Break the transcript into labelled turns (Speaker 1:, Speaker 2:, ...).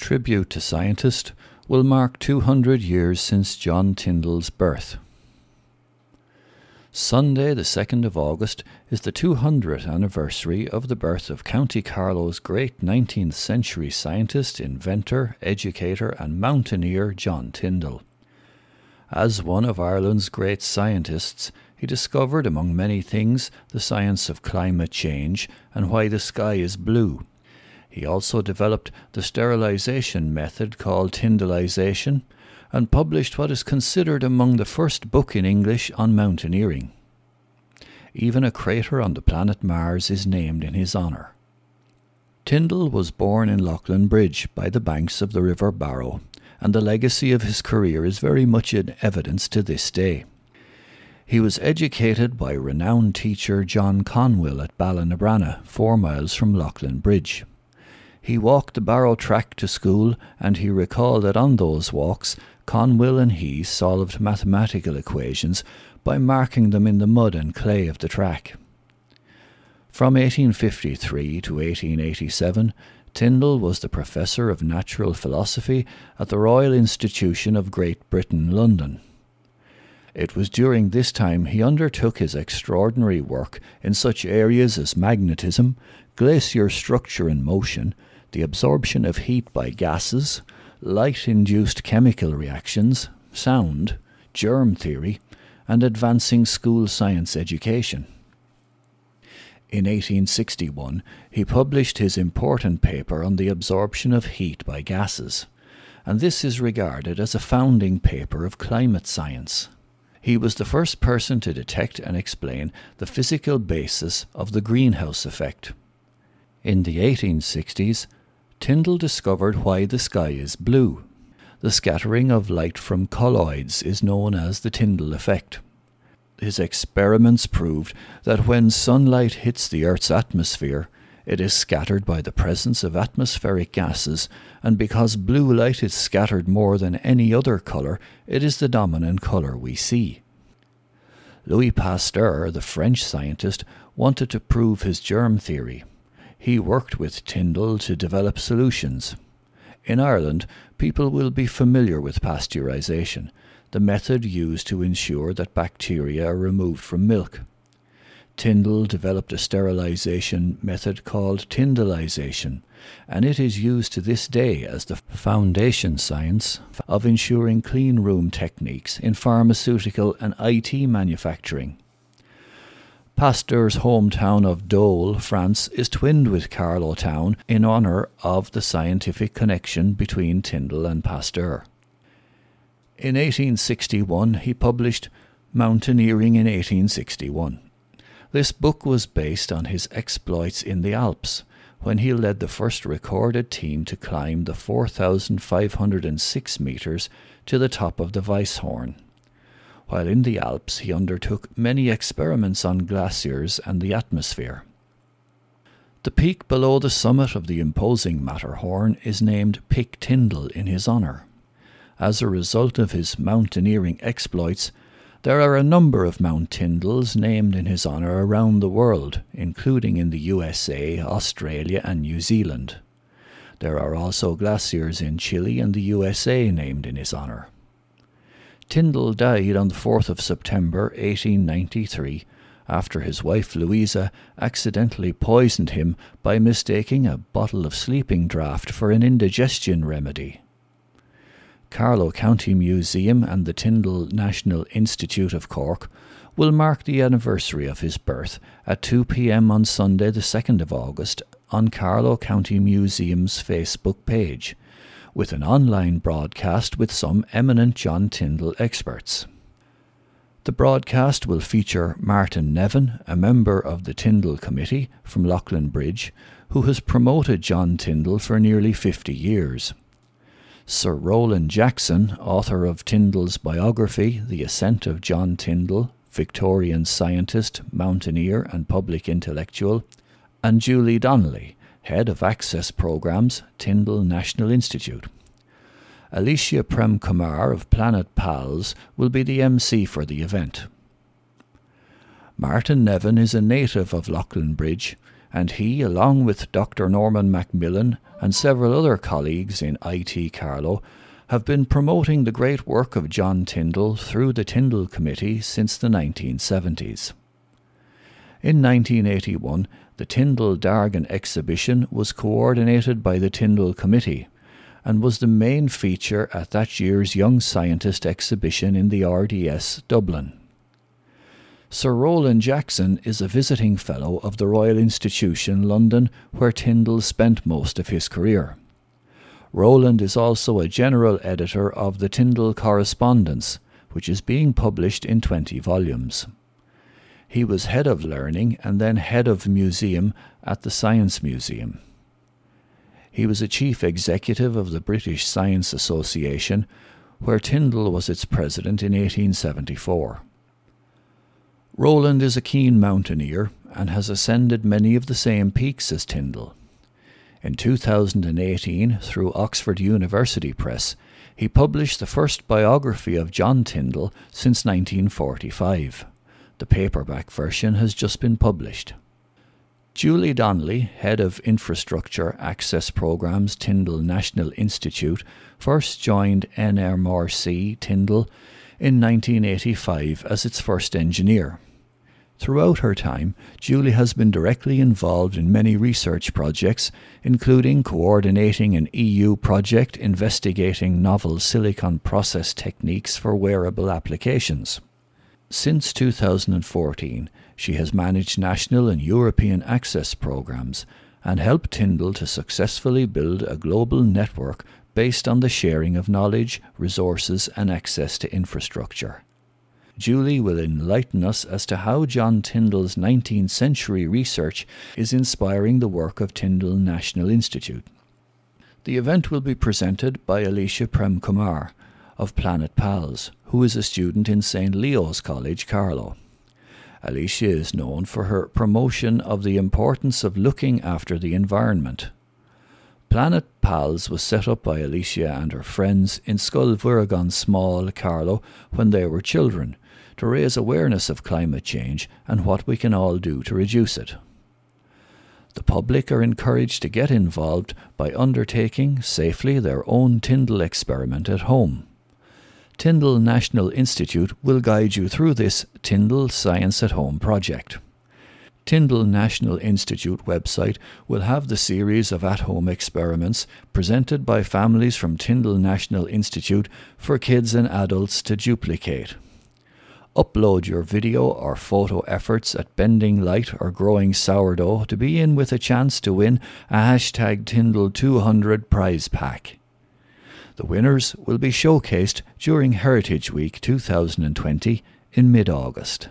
Speaker 1: tribute to scientist will mark 200 years since John Tyndall's birth. Sunday, the 2nd of August, is the 200th anniversary of the birth of County Carlow's great 19th century scientist, inventor, educator, and mountaineer John Tyndall. As one of Ireland's great scientists, he discovered, among many things, the science of climate change and why the sky is blue. He also developed the sterilization method called Tyndallization and published what is considered among the first book in English on mountaineering. Even a crater on the planet Mars is named in his honour. Tyndall was born in Leighlinbridge by the banks of the River Barrow, and the legacy of his career is very much in evidence to this day. He was educated by renowned teacher John Conwill at Ballinabranna, four miles from Leighlinbridge. He walked the Barrow track to school, and he recalled that on those walks Conwill and he solved mathematical equations by marking them in the mud and clay of the track. From 1853 to 1887, Tyndall was the Professor of Natural Philosophy at the Royal Institution of Great Britain, London. It was during this time he undertook his extraordinary work in such areas as magnetism, glacier structure and motion, the absorption of heat by gases, light induced chemical reactions, sound, germ theory, and advancing school science education. In 1861, he published his important paper on the absorption of heat by gases, and this is regarded as a founding paper of climate science. He was the first person to detect and explain the physical basis of the greenhouse effect. In the 1860s, Tyndall discovered why the sky is blue. The scattering of light from colloids is known as the Tyndall effect. His experiments proved that when sunlight hits the Earth's atmosphere, it is scattered by the presence of atmospheric gases, and because blue light is scattered more than any other colour, it is the dominant colour we see. Louis Pasteur, the French scientist, wanted to prove his germ theory. He worked with Tyndall to develop solutions. In Ireland, people will be familiar with pasteurization, the method used to ensure that bacteria are removed from milk. Tyndall developed a sterilization method called Tyndallization, and it is used to this day as the foundation science of ensuring clean room techniques in pharmaceutical and IT manufacturing. Pasteur's hometown of Dole, France, is twinned with Carlow town in honour of the scientific connection between Tyndall and Pasteur. In 1861, he published Mountaineering in 1861. This book was based on his exploits in the Alps, when he led the first recorded team to climb the 4,506 metres to the top of the Weisshorn. While in the Alps, he undertook many experiments on glaciers and the atmosphere. The peak below the summit of the imposing Matterhorn is named Pic Tyndall in his honour. As a result of his mountaineering exploits, there are a number of Mount Tyndalls named in his honour around the world, including in the USA, Australia, and New Zealand. There are also glaciers in Chile and the USA named in his honour. Tyndall died on the 4th of September 1893 after his wife Louisa accidentally poisoned him by mistaking a bottle of sleeping draught for an indigestion remedy. Carlow County Museum and the Tyndall National Institute of Cork will mark the anniversary of his birth at 2 p.m. on Sunday, the 2nd of August, on Carlow County Museum's Facebook page with an online broadcast with some eminent John Tyndall experts. The broadcast will feature Martin Nevin, a member of the Tyndall Committee from Leighlinbridge, who has promoted John Tyndall for nearly 50 years. Sir Roland Jackson, author of Tyndall's biography, The Ascent of John Tyndall, Victorian scientist, mountaineer, and public intellectual, and Julie Donnelly, Head of Access Programs, Tyndall National Institute. Alicia Prem Kumar of Planet Pals will be the MC for the event. Martin Nevin is a native of Leighlinbridge and he, along with Dr. Norman Macmillan and several other colleagues in IT Carlow, have been promoting the great work of John Tyndall through the Tyndall Committee since the 1970s. In 1981, the Tyndall Dargan exhibition was coordinated by the Tyndall Committee and was the main feature at that year's Young Scientist exhibition in the RDS Dublin. Sir Roland Jackson is a visiting fellow of the Royal Institution, London, where Tyndall spent most of his career. Roland is also a general editor of the Tyndall Correspondence, which is being published in 20 volumes. He was head of learning and then head of museum at the Science Museum. He was a chief executive of the British Science Association, where Tyndall was its president in 1874. Roland is a keen mountaineer and has ascended many of the same peaks as Tyndall. In 2018, through Oxford University Press, he published the first biography of John Tyndall since 1945. The paperback version has just been published. Julie Donnelly, head of Infrastructure Access Programs Tyndall National Institute, first joined NMRC Tyndall in 1985 as its first engineer. Throughout her time, Julie has been directly involved in many research projects, including coordinating an EU project investigating novel silicon process techniques for wearable applications. Since 2014, she has managed national and European access programs and helped Tyndall to successfully build a global network based on the sharing of knowledge, resources, and access to infrastructure. Julie will enlighten us as to how John Tyndall's 19th century research is inspiring the work of Tyndall National Institute. The event will be presented by Alicia Prem Kumar of Planet Pals, who is a student in St. Leo's College, Carlow. Alicia is known for her promotion of the importance of looking after the environment. Planet Pals was set up by Alicia and her friends in Scoil Small, Carlow, when they were children, to raise awareness of climate change and what we can all do to reduce it. The public are encouraged to get involved by undertaking safely their own Tyndall experiment at home. Tyndall National Institute will guide you through this Tyndall Science at Home project. Tyndall National Institute website will have the series of at home experiments presented by families from Tyndall National Institute for kids and adults to duplicate. Upload your video or photo efforts at Bending Light or Growing Sourdough to be in with a chance to win a hashtag Tyndall 200 prize pack. The winners will be showcased during Heritage Week 2020 in mid August.